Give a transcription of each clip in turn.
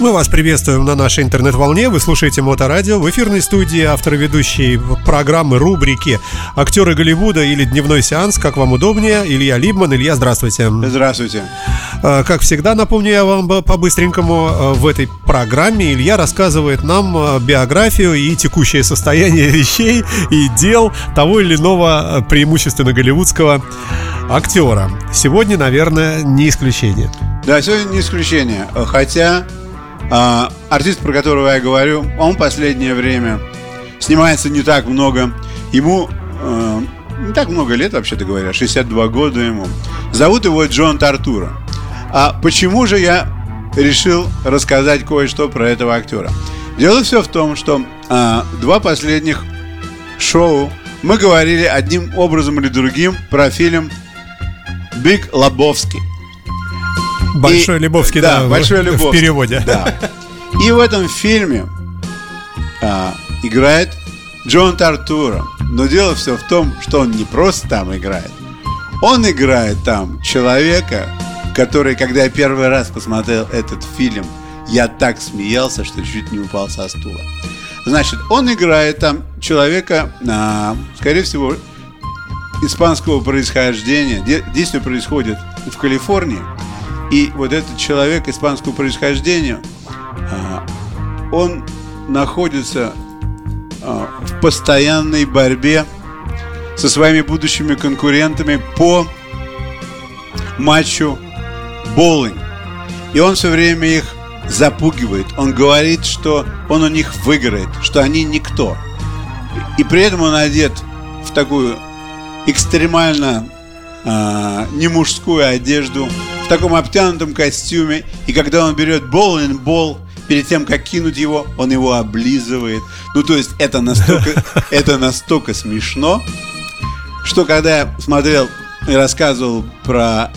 Мы вас приветствуем на нашей интернет-волне. Вы слушаете Моторадио. В эфирной студии автор ведущей программы, рубрики «Актеры Голливуда» или «Дневной сеанс», как вам удобнее, Илья Либман. Илья, здравствуйте. Здравствуйте. А, как всегда, напомню я вам по-быстренькому, а, в этой программе Илья рассказывает нам а, биографию и текущее состояние вещей и дел того или иного преимущественно голливудского актера. Сегодня, наверное, не исключение. Да, сегодня не исключение. Хотя а, артист, про которого я говорю, он последнее время снимается не так много. Ему э, не так много лет, вообще-то говоря, 62 года ему. Зовут его Джон Тартура. А почему же я решил рассказать кое-что про этого актера? Дело все в том, что э, два последних шоу мы говорили одним образом или другим про фильм «Биг Лобовский». Большой и, Лебовский, да, да Большой Лебовский, в переводе. Да. И в этом фильме а, играет Джон Тартура. Но дело все в том, что он не просто там играет. Он играет там человека, который, когда я первый раз посмотрел этот фильм, я так смеялся, что чуть не упал со стула. Значит, он играет там человека, а, скорее всего, испанского происхождения. Действие происходит в Калифорнии. И вот этот человек испанского происхождения, а, он находится а, в постоянной борьбе со своими будущими конкурентами по матчу боулинг. И он все время их запугивает. Он говорит, что он у них выиграет, что они никто. И при этом он одет в такую экстремально э, не мужскую одежду, в таком обтянутом костюме. И когда он берет боулинг-бол, перед тем, как кинуть его, он его облизывает. Ну, то есть это настолько, это настолько смешно, что когда я смотрел и рассказывал про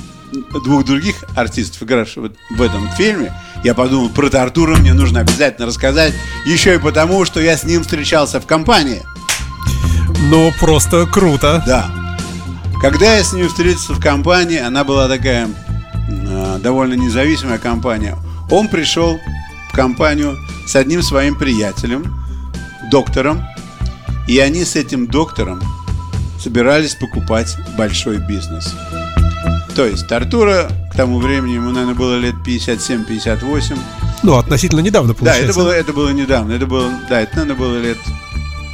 двух других артистов, игравших в этом фильме, я подумал, про Артура мне нужно обязательно рассказать, еще и потому, что я с ним встречался в компании. Ну, просто круто. Да. Когда я с ним встретился в компании, она была такая э, довольно независимая компания. Он пришел в компанию с одним своим приятелем, доктором, и они с этим доктором собирались покупать большой бизнес. То есть Артура к тому времени, ему, наверное, было лет 57-58. Ну, относительно недавно, получается. Да, это было, это было недавно. Это было, да, это, наверное, было лет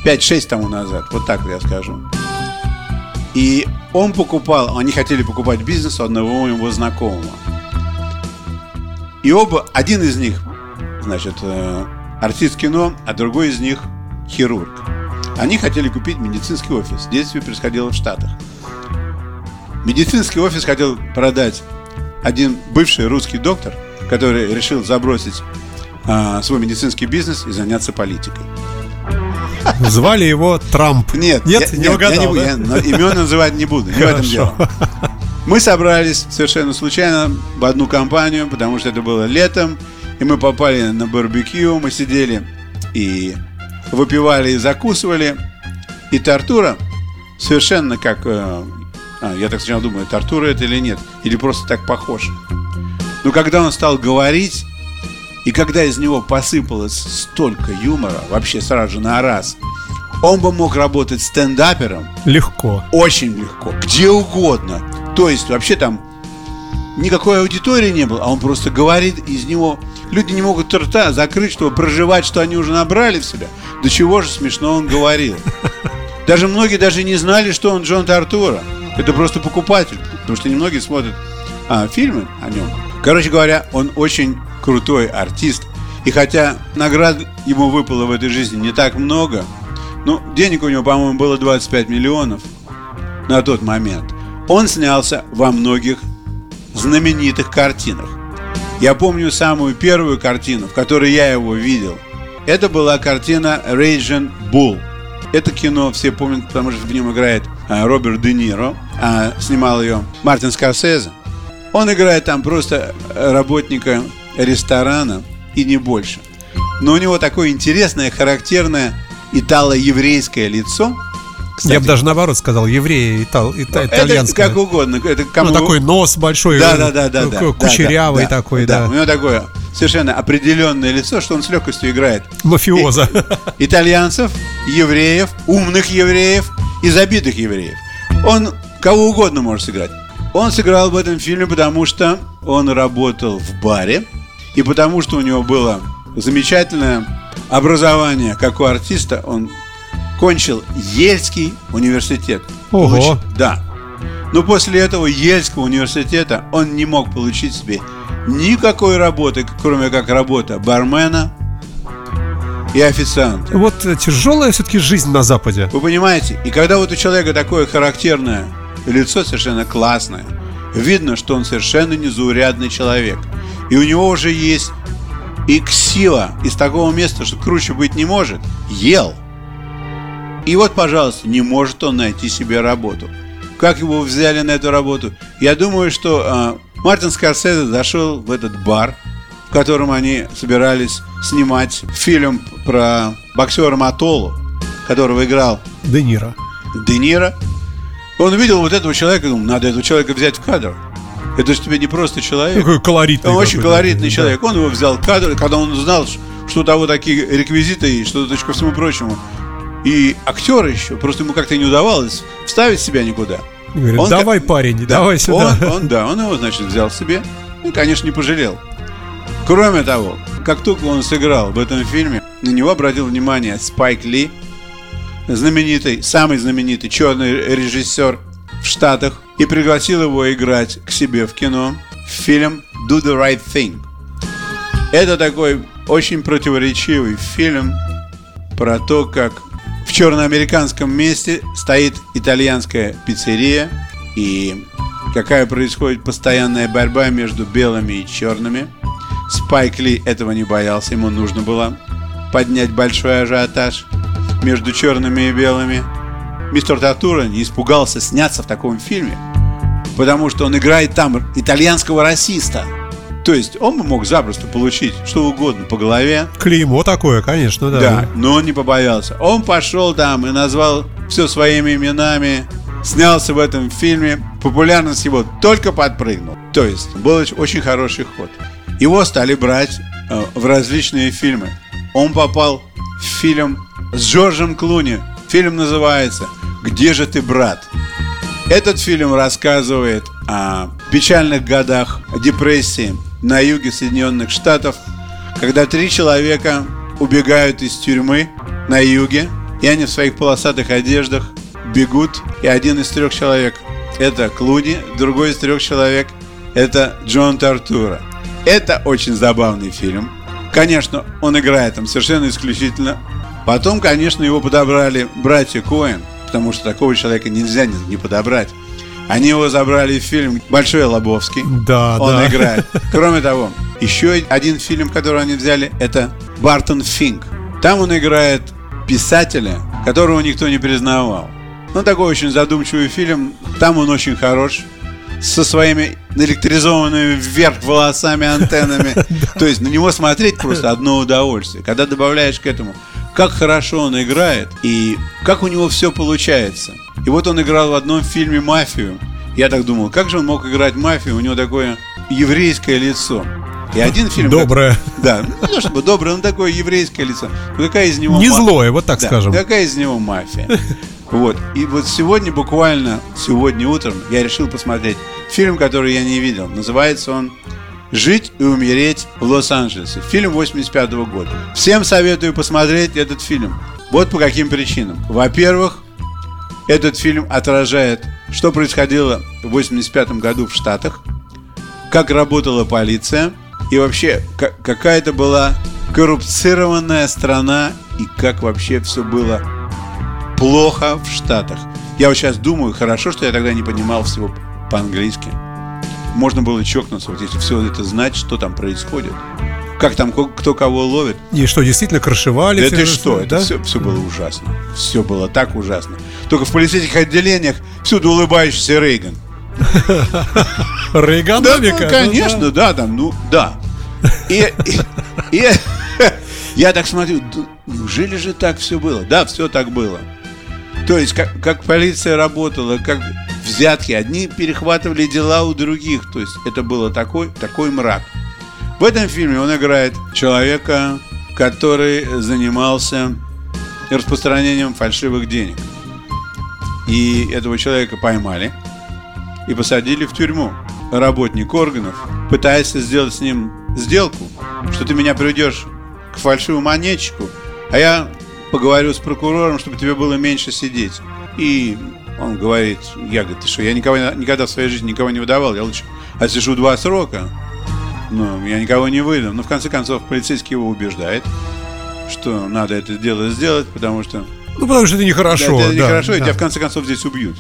5-6 тому назад. Вот так я скажу. И он покупал, они хотели покупать бизнес у одного его знакомого. И оба, один из них, значит, э, артист кино, а другой из них хирург. Они хотели купить медицинский офис. Действие происходило в Штатах. Медицинский офис хотел продать один бывший русский доктор, который решил забросить а, свой медицинский бизнес и заняться политикой. Звали его Трамп. Нет, нет, я, не угадал, я, не, да? я имен называть не буду, не в этом дело. Мы собрались совершенно случайно в одну компанию, потому что это было летом, и мы попали на барбекю, мы сидели и выпивали и закусывали, и Тартура совершенно как... Э, а, я так сначала думаю, Тартура это или нет, или просто так похож. Но когда он стал говорить, и когда из него посыпалось столько юмора, вообще сразу же на раз, он бы мог работать стендапером. Легко. Очень легко. Где угодно. То есть вообще там никакой аудитории не было, а он просто говорит из него. Люди не могут рта закрыть, чтобы проживать, что они уже набрали в себя. До чего же смешно он говорил. Даже многие даже не знали, что он Джон Тартура. Это просто покупатель. Потому что немногие смотрят а, фильмы о нем. Короче говоря, он очень крутой артист. И хотя наград ему выпало в этой жизни не так много, ну, денег у него, по-моему, было 25 миллионов на тот момент. Он снялся во многих знаменитых картинах. Я помню самую первую картину, в которой я его видел. Это была картина Raging Bull. Это кино все помнят, потому что в нем играет а, Роберт Де Ниро, а снимал ее Мартин Скорсезе. Он играет там просто работника ресторана и не больше. Но у него такое интересное, характерное итало-еврейское лицо. Кстати, Я бы даже наоборот сказал, евреи, итал, ита, итальянское. Это как угодно. Это кому... Ну, такой нос большой, да, да, да, да, да, кучерявый да, такой, да. да. У него такое совершенно определенное лицо, что он с легкостью играет. Мафиоза. И, итальянцев, евреев, умных евреев и забитых евреев. Он кого угодно может сыграть. Он сыграл в этом фильме, потому что он работал в баре, и потому что у него было замечательное образование, как у артиста. Он кончил Ельский университет. Ого. Получ... Да. Но после этого Ельского университета он не мог получить себе никакой работы, кроме как работа бармена и официанта. Вот тяжелая все-таки жизнь на Западе. Вы понимаете? И когда вот у человека такое характерное лицо, совершенно классное, видно, что он совершенно незаурядный человек. И у него уже есть и ксила из такого места, что круче быть не может, ел. И вот, пожалуйста, не может он найти себе работу. Как его взяли на эту работу? Я думаю, что э, Мартин Скорсезе зашел в этот бар, в котором они собирались снимать фильм про боксера Матолу, которого играл Де Ниро. Де Ниро. Он увидел вот этого человека и думал, надо этого человека взять в кадр. Это же тебе не просто человек. Такой колоритный. Он очень колоритный да. человек. Он его взял кадр, когда он узнал, что у того такие реквизиты и что-то ко всему прочему. И актер еще, просто ему как-то не удавалось вставить себя никуда. Говорит, он, давай, парень, да, давай сюда. Он, он, да, он его, значит, взял себе и, конечно, не пожалел. Кроме того, как только он сыграл в этом фильме, на него обратил внимание Спайк Ли, знаменитый, самый знаменитый черный режиссер в Штатах, и пригласил его играть к себе в кино в фильм Do the Right Thing. Это такой очень противоречивый фильм про то, как в черноамериканском месте стоит итальянская пиццерия и какая происходит постоянная борьба между белыми и черными. Спайк Ли этого не боялся, ему нужно было поднять большой ажиотаж между черными и белыми. Мистер Татура не испугался сняться в таком фильме, потому что он играет там итальянского расиста – то есть он бы мог запросто получить что угодно по голове. Клеймо такое, конечно, да. Да, но он не побоялся. Он пошел там и назвал все своими именами, снялся в этом фильме. Популярность его только подпрыгнул. То есть был очень хороший ход. Его стали брать э, в различные фильмы. Он попал в фильм с Джорджем Клуни. Фильм называется «Где же ты, брат?». Этот фильм рассказывает о печальных годах депрессии на юге Соединенных Штатов, когда три человека убегают из тюрьмы на юге, и они в своих полосатых одеждах бегут, и один из трех человек – это Клуни, другой из трех человек – это Джон Тартура. Это очень забавный фильм. Конечно, он играет там совершенно исключительно. Потом, конечно, его подобрали братья Коэн, потому что такого человека нельзя не подобрать. Они его забрали в фильм «Большой Лобовский». Да, Он да. играет. Кроме того, еще один фильм, который они взяли, это «Бартон Финк». Там он играет писателя, которого никто не признавал. Ну, такой очень задумчивый фильм. Там он очень хорош. Со своими электризованными вверх волосами, антеннами. То есть на него смотреть просто одно удовольствие. Когда добавляешь к этому, как хорошо он играет и как у него все получается – и вот он играл в одном фильме мафию. Я так думал, как же он мог играть мафию? У него такое еврейское лицо. И один фильм... Доброе. Как, да, ну, то чтобы доброе, но такое еврейское лицо. Ну, какая из него... Не ма... злое, вот так да, скажем. Какая из него мафия? Вот. И вот сегодня, буквально сегодня утром, я решил посмотреть фильм, который я не видел. Называется он «Жить и умереть в Лос-Анджелесе». Фильм 85 -го года. Всем советую посмотреть этот фильм. Вот по каким причинам. Во-первых, этот фильм отражает, что происходило в 85 году в Штатах, как работала полиция и вообще какая это была коррупцированная страна и как вообще все было плохо в Штатах. Я вот сейчас думаю, хорошо, что я тогда не понимал всего по-английски. Можно было чокнуться, вот если все это знать, что там происходит. как там кто кого ловит. И что, действительно крышевали? Да ты что, да? это все, все было ужасно. Все было так ужасно. Только в полицейских отделениях всюду улыбающийся Рейган. Рейгономика. ну, конечно, да, там, ну, да. И, я так смотрю, «Да неужели же так все было? Да, все так было. То есть, как, как полиция работала, как взятки, одни перехватывали дела у других. То есть, это было такой, такой мрак. В этом фильме он играет человека, который занимался распространением фальшивых денег. И этого человека поймали и посадили в тюрьму. Работник органов, пытаясь сделать с ним сделку, что ты меня приведешь к фальшивому монетчику, а я поговорю с прокурором, чтобы тебе было меньше сидеть. И он говорит, я говорю, ты что, я никого, никогда в своей жизни никого не выдавал, я лучше отсижу два срока, ну, я никого не выдам. Но в конце концов полицейский его убеждает, что надо это дело сделать, потому что Ну, потому что это нехорошо. да, это да, нехорошо, и да. тебя в конце концов здесь убьют.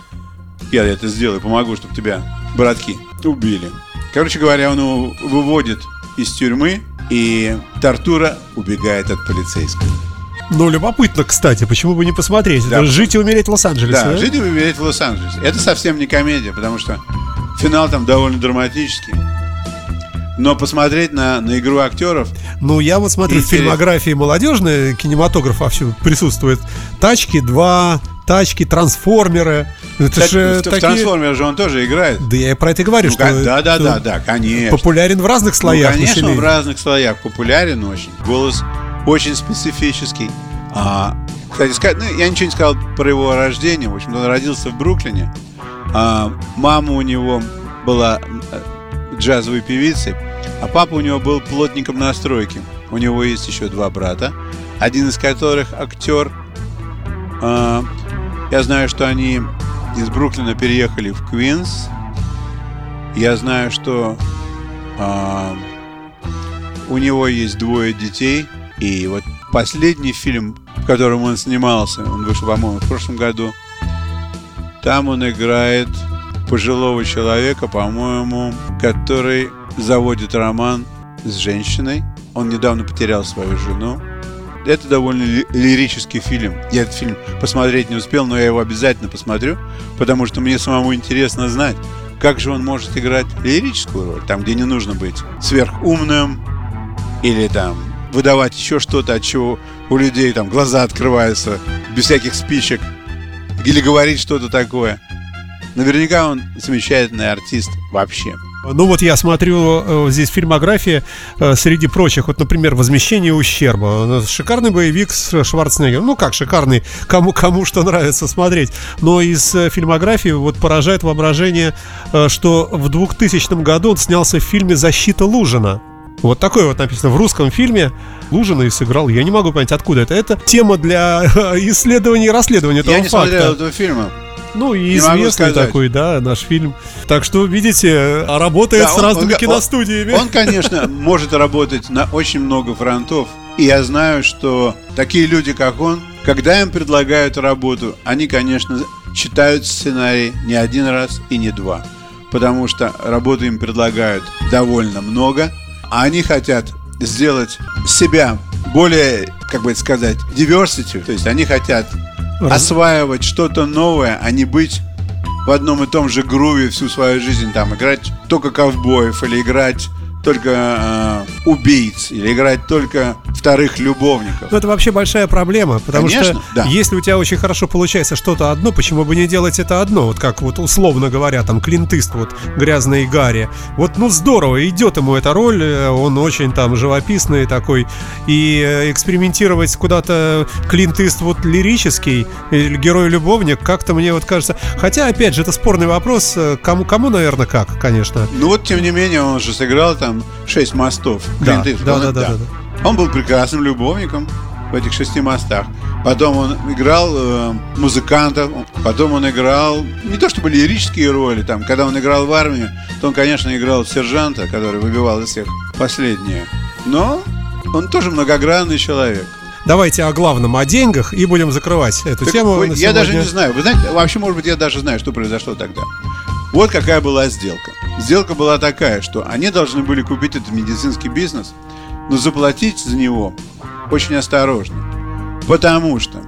Я это сделаю, помогу, чтобы тебя, братки, убили. Короче говоря, он его выводит из тюрьмы, и Тартура убегает от полицейского. Ну, любопытно, кстати, почему бы не посмотреть? Да. Это жить и умереть в Лос-Анджелесе. Да, да? жить и умереть в Лос-Анджелесе. Это совсем не комедия, потому что финал там довольно драматический. Но посмотреть на, на игру актеров, Ну, я вот смотрю, в фильмографии молодежной кинематограф вообще присутствует. Тачки 2, тачки, трансформеры. Это Кстати, же в, в такие... «Трансформерах» же он тоже играет. Да я и про это и говорю, Ну, что, да, да, что да, да, конечно. популярен в разных слоях ну, конечно, населения. в разных слоях популярен очень. Голос очень специфический. А, кстати, ска- ну, я ничего не сказал про его рождение. В общем, он родился в Бруклине. А, мама у него была э, джазовой певицей, а папа у него был плотником на стройке. У него есть еще два брата, один из которых актер. А, я знаю, что они из Бруклина переехали в Квинс. Я знаю, что а, у него есть двое детей. И вот последний фильм, в котором он снимался, он вышел, по-моему, в прошлом году, там он играет пожилого человека, по-моему, который заводит роман с женщиной. Он недавно потерял свою жену. Это довольно ли- лирический фильм. Я этот фильм посмотреть не успел, но я его обязательно посмотрю, потому что мне самому интересно знать, как же он может играть лирическую роль, там, где не нужно быть сверхумным или там выдавать еще что-то, от чего у людей там глаза открываются без всяких спичек, или говорить что-то такое. Наверняка он замечательный артист вообще. Ну вот я смотрю э, здесь фильмография э, среди прочих, вот, например, «Возмещение ущерба». Э, Шикарный боевик с Шварценеггером. Ну как шикарный, кому, кому что нравится смотреть. Но из фильмографии вот поражает воображение, что в 2000 году он снялся в фильме «Защита Лужина». Вот такой вот написано в русском фильме. Лужина и сыграл. Я не могу понять, откуда это. Это тема для исследования и расследования этого Я не факта. смотрел этого фильма. Ну и Не известный такой, да, наш фильм. Так что, видите, работает Да, с он- разными он- киностудиями. Он, конечно, может работать на очень много фронтов. И я знаю, что такие люди, как он, когда им предлагают работу, они, конечно, читают сценарий не один раз и не два. Потому что работы им предлагают довольно много, они хотят сделать себя более, как бы это сказать, diversity. То есть они хотят Раз- осваивать что-то новое, а не быть в одном и том же груве всю свою жизнь, там, играть только ковбоев или играть только э, убийц или играть только вторых любовников. Ну, это вообще большая проблема, потому Конечно, что да. если у тебя очень хорошо получается что-то одно, почему бы не делать это одно? Вот как вот условно говоря, там Клинт Иствуд, грязный Гарри. Вот, ну, здорово, идет ему эта роль, э, он очень там живописный такой, и э, экспериментировать куда-то Клинт Иствуд лирический, герой-любовник, как-то мне вот кажется... Хотя, опять же, это спорный вопрос, э, кому, кому наверное, как, конечно. Ну вот, тем не менее, он же сыграл там шесть мостов. Да, Клинт да, Он- да, да, да, Он был прекрасным любовником в этих шести мостах. Потом он играл э, музыканта, потом он играл не то чтобы лирические роли, там, когда он играл в армии, то он, конечно, играл сержанта, который выбивал из всех последнее. Но он тоже многогранный человек. Давайте о главном, о деньгах, и будем закрывать эту Так, тему. я даже не знаю. Вы знаете, вообще, может быть, я даже знаю, что произошло тогда. Вот какая была сделка. Сделка была такая, что они должны были купить этот медицинский бизнес но заплатить за него очень осторожно. Потому что,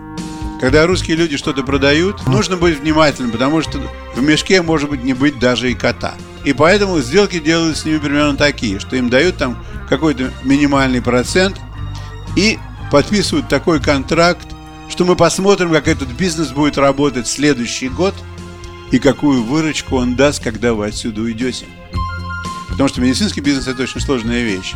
когда русские люди что-то продают, нужно быть внимательным, потому что в мешке может быть не быть даже и кота. И поэтому сделки делают с ними примерно такие, что им дают там какой-то минимальный процент и подписывают такой контракт, что мы посмотрим, как этот бизнес будет работать следующий год и какую выручку он даст, когда вы отсюда уйдете. Потому что медицинский бизнес – это очень сложная вещь.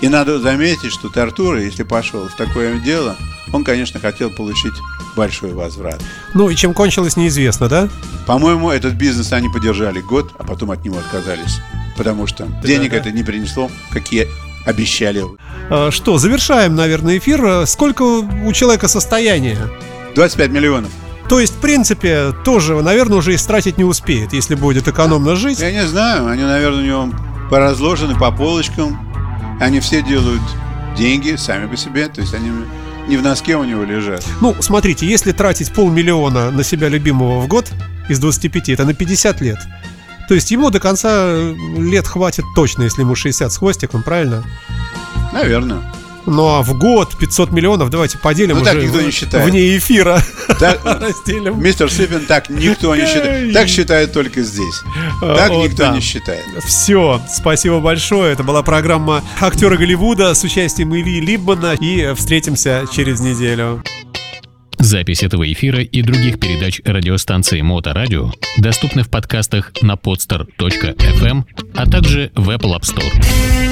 И надо заметить, что Тартура, если пошел в такое дело, он, конечно, хотел получить большой возврат. Ну и чем кончилось, неизвестно, да? По-моему, этот бизнес они поддержали год, а потом от него отказались. Потому что да, денег да. это не принесло, какие обещали. А, что, завершаем, наверное, эфир. Сколько у человека состояния? 25 миллионов. То есть, в принципе, тоже, наверное, уже истратить не успеет, если будет экономно жить. Я не знаю, они, наверное, у него поразложены по полочкам. Они все делают деньги сами по себе, то есть они не в носке у него лежат. Ну, смотрите, если тратить полмиллиона на себя любимого в год из 25, это на 50 лет. То есть ему до конца лет хватит точно, если ему 60 с хвостиком, правильно? Наверное. Ну а в год 500 миллионов давайте поделим ну, так никто не считает. вне эфира. Так, разделим. Мистер Сипин так никто не считает. Так считает только здесь. Так О, никто да. не считает. Все, спасибо большое. Это была программа актера Голливуда с участием Ильи Либмана. И встретимся через неделю. Запись этого эфира и других передач радиостанции Моторадио доступны в подкастах на podster.fm, а также в Apple App Store.